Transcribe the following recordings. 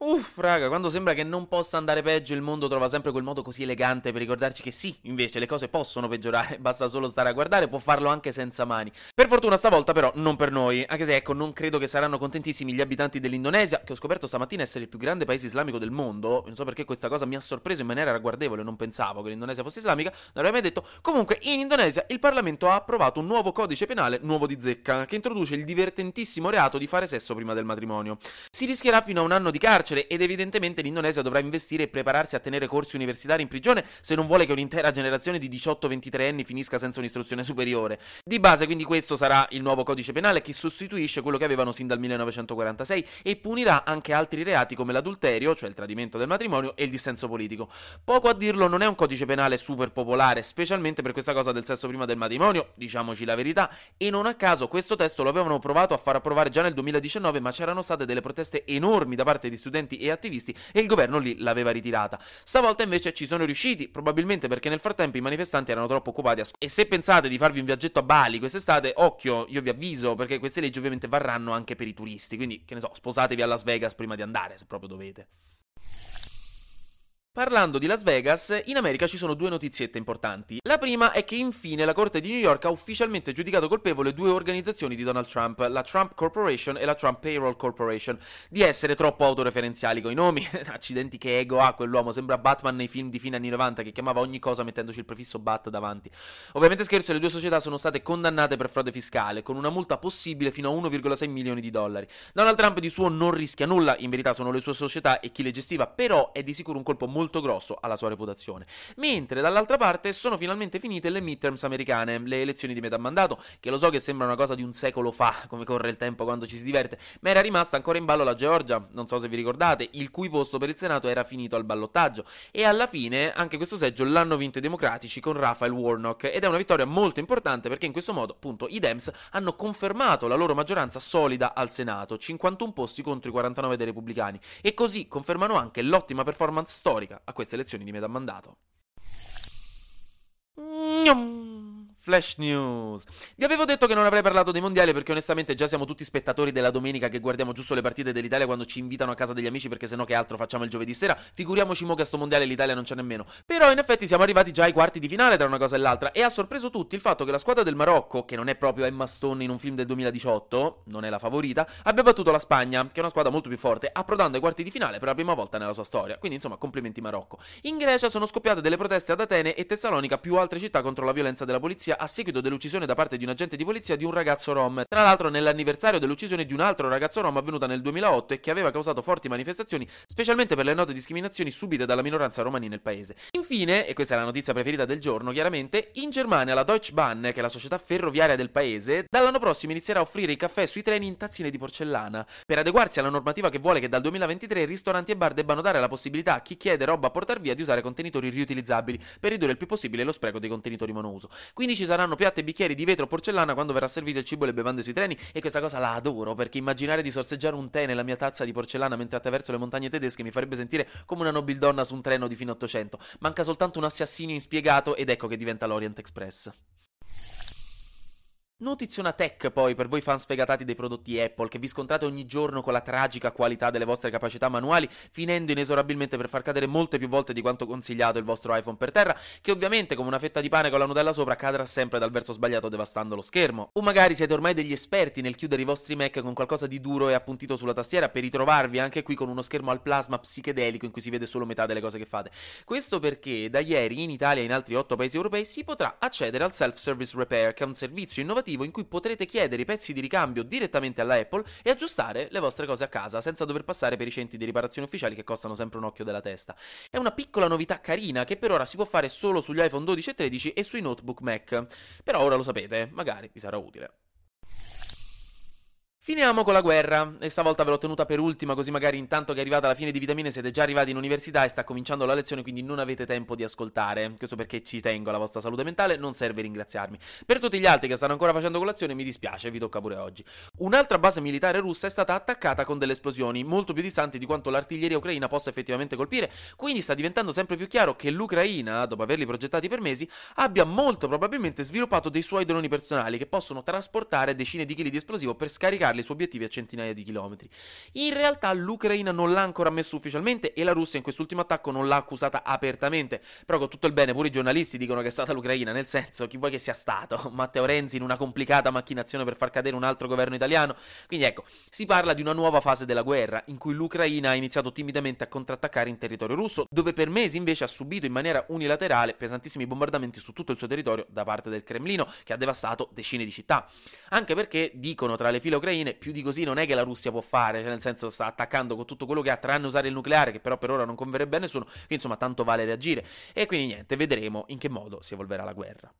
Uff, raga, quando sembra che non possa andare peggio, il mondo trova sempre quel modo così elegante per ricordarci che sì, invece le cose possono peggiorare, basta solo stare a guardare, può farlo anche senza mani. Per fortuna stavolta però non per noi, anche se ecco, non credo che saranno contentissimi gli abitanti dell'Indonesia, che ho scoperto stamattina essere il più grande paese islamico del mondo, non so perché questa cosa mi ha sorpreso in maniera ragguardevole, non pensavo che l'Indonesia fosse islamica, non l'avrei mai detto. Comunque, in Indonesia il Parlamento ha approvato un nuovo codice penale, nuovo di zecca, che introduce il divertentissimo reato di fare sesso prima del matrimonio. Si rischierà fino a un anno di carcere ed evidentemente l'Indonesia dovrà investire e prepararsi a tenere corsi universitari in prigione se non vuole che un'intera generazione di 18-23 anni finisca senza un'istruzione superiore. Di base, quindi, questo sarà il nuovo codice penale che sostituisce quello che avevano sin dal 1946 e punirà anche altri reati come l'adulterio, cioè il tradimento del matrimonio, e il dissenso politico. Poco a dirlo, non è un codice penale super popolare, specialmente per questa cosa del sesso prima del matrimonio, diciamoci la verità, e non a caso questo testo lo avevano provato a far approvare già nel 2019, ma c'erano state delle proteste enormi da parte di studenti e attivisti e il governo lì l'aveva ritirata. Stavolta invece ci sono riusciti, probabilmente perché nel frattempo i manifestanti erano troppo occupati a scuola. E se pensate di farvi un viaggetto a Bali quest'estate, occhio, io vi avviso perché queste leggi ovviamente varranno anche per i turisti, quindi che ne so, sposatevi a Las Vegas prima di andare se proprio dovete. Parlando di Las Vegas, in America ci sono due notiziette importanti. La prima è che infine la Corte di New York ha ufficialmente giudicato colpevole due organizzazioni di Donald Trump, la Trump Corporation e la Trump Payroll Corporation, di essere troppo autoreferenziali coi nomi. Accidenti che ego ha quell'uomo, sembra Batman nei film di fine anni 90 che chiamava ogni cosa mettendoci il prefisso Bat davanti. Ovviamente scherzo, le due società sono state condannate per frode fiscale, con una multa possibile fino a 1,6 milioni di dollari. Donald Trump di suo non rischia nulla, in verità sono le sue società e chi le gestiva, però è di sicuro un colpo molto molto grosso alla sua reputazione. Mentre dall'altra parte sono finalmente finite le midterms americane, le elezioni di metà mandato, che lo so che sembra una cosa di un secolo fa, come corre il tempo quando ci si diverte, ma era rimasta ancora in ballo la Georgia, non so se vi ricordate, il cui posto per il Senato era finito al ballottaggio e alla fine anche questo seggio l'hanno vinto i democratici con Raphael Warnock ed è una vittoria molto importante perché in questo modo, appunto, i Dems hanno confermato la loro maggioranza solida al Senato, 51 posti contro i 49 dei repubblicani e così confermano anche l'ottima performance storica a queste elezioni di metà mandato. Flash News. Vi avevo detto che non avrei parlato dei mondiali perché onestamente già siamo tutti spettatori della domenica che guardiamo giusto le partite dell'Italia quando ci invitano a casa degli amici perché sennò che altro facciamo il giovedì sera. Figuriamoci mo che a sto mondiale l'Italia non c'è nemmeno. Però in effetti siamo arrivati già ai quarti di finale tra una cosa e l'altra e ha sorpreso tutti il fatto che la squadra del Marocco, che non è proprio Emma Stone in un film del 2018, non è la favorita, abbia battuto la Spagna, che è una squadra molto più forte, approdando ai quarti di finale per la prima volta nella sua storia. Quindi insomma, complimenti Marocco. In Grecia sono scoppiate delle proteste ad Atene e Tessalonica più altre città contro la violenza della polizia a seguito dell'uccisione da parte di un agente di polizia di un ragazzo rom. Tra l'altro nell'anniversario dell'uccisione di un altro ragazzo rom avvenuta nel 2008 e che aveva causato forti manifestazioni, specialmente per le note discriminazioni subite dalla minoranza romani nel paese. Infine, e questa è la notizia preferita del giorno, chiaramente, in Germania la Deutsche Bahn, che è la società ferroviaria del paese, dall'anno prossimo inizierà a offrire i caffè sui treni in tazzine di porcellana, per adeguarsi alla normativa che vuole che dal 2023 ristoranti e bar debbano dare la possibilità a chi chiede roba a portar via di usare contenitori riutilizzabili per ridurre il più possibile lo spreco dei contenitori monouso. Quindi ci saranno piatti e bicchieri di vetro o porcellana quando verrà servito il cibo e le bevande sui treni e questa cosa la adoro perché immaginare di sorseggiare un tè nella mia tazza di porcellana mentre attraverso le montagne tedesche mi farebbe sentire come una nobildonna su un treno di fine 800. Manca soltanto un assassinio inspiegato ed ecco che diventa l'Orient Express. Notiziona tech poi per voi fan sfegatati dei prodotti Apple che vi scontrate ogni giorno con la tragica qualità delle vostre capacità manuali finendo inesorabilmente per far cadere molte più volte di quanto consigliato il vostro iPhone per terra che ovviamente come una fetta di pane con la Nutella sopra cadrà sempre dal verso sbagliato devastando lo schermo. O magari siete ormai degli esperti nel chiudere i vostri Mac con qualcosa di duro e appuntito sulla tastiera per ritrovarvi anche qui con uno schermo al plasma psichedelico in cui si vede solo metà delle cose che fate. Questo perché da ieri in Italia e in altri 8 paesi europei si potrà accedere al self-service repair che è un servizio innovativo in cui potrete chiedere i pezzi di ricambio direttamente alla Apple e aggiustare le vostre cose a casa senza dover passare per i centri di riparazione ufficiali che costano sempre un occhio della testa. È una piccola novità carina che per ora si può fare solo sugli iPhone 12 e 13 e sui notebook Mac. Però ora lo sapete, magari vi sarà utile. Finiamo con la guerra, e stavolta ve l'ho tenuta per ultima, così magari intanto che è arrivata la fine di vitamine siete già arrivati in università e sta cominciando la lezione, quindi non avete tempo di ascoltare. Questo perché ci tengo alla vostra salute mentale, non serve ringraziarmi. Per tutti gli altri che stanno ancora facendo colazione, mi dispiace, vi tocca pure oggi. Un'altra base militare russa è stata attaccata con delle esplosioni, molto più distanti di quanto l'artiglieria ucraina possa effettivamente colpire, quindi sta diventando sempre più chiaro che l'Ucraina, dopo averli progettati per mesi, abbia molto probabilmente sviluppato dei suoi droni personali che possono trasportare decine di chili di esplosivo per scaricarli i suoi obiettivi a centinaia di chilometri. In realtà l'Ucraina non l'ha ancora ammesso ufficialmente e la Russia in quest'ultimo attacco non l'ha accusata apertamente, però con tutto il bene pure i giornalisti dicono che è stata l'Ucraina, nel senso chi vuoi che sia stato? Matteo Renzi in una complicata macchinazione per far cadere un altro governo italiano? Quindi ecco, si parla di una nuova fase della guerra in cui l'Ucraina ha iniziato timidamente a contrattaccare in territorio russo, dove per mesi invece ha subito in maniera unilaterale pesantissimi bombardamenti su tutto il suo territorio da parte del Cremlino, che ha devastato decine di città. Anche perché, dicono tra le file ucraine, più di così non è che la Russia può fare, cioè nel senso sta attaccando con tutto quello che ha, tranne usare il nucleare, che però per ora non converrebbe a nessuno, quindi insomma tanto vale reagire. E quindi niente, vedremo in che modo si evolverà la guerra.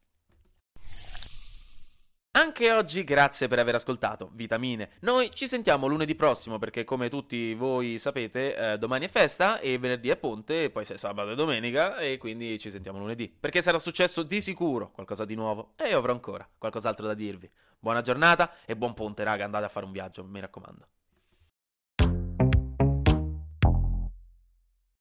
Anche oggi grazie per aver ascoltato Vitamine. Noi ci sentiamo lunedì prossimo perché come tutti voi sapete eh, domani è festa e venerdì è ponte e poi c'è sabato e domenica e quindi ci sentiamo lunedì. Perché sarà successo di sicuro qualcosa di nuovo e io avrò ancora qualcos'altro da dirvi. Buona giornata e buon ponte raga, andate a fare un viaggio, mi raccomando.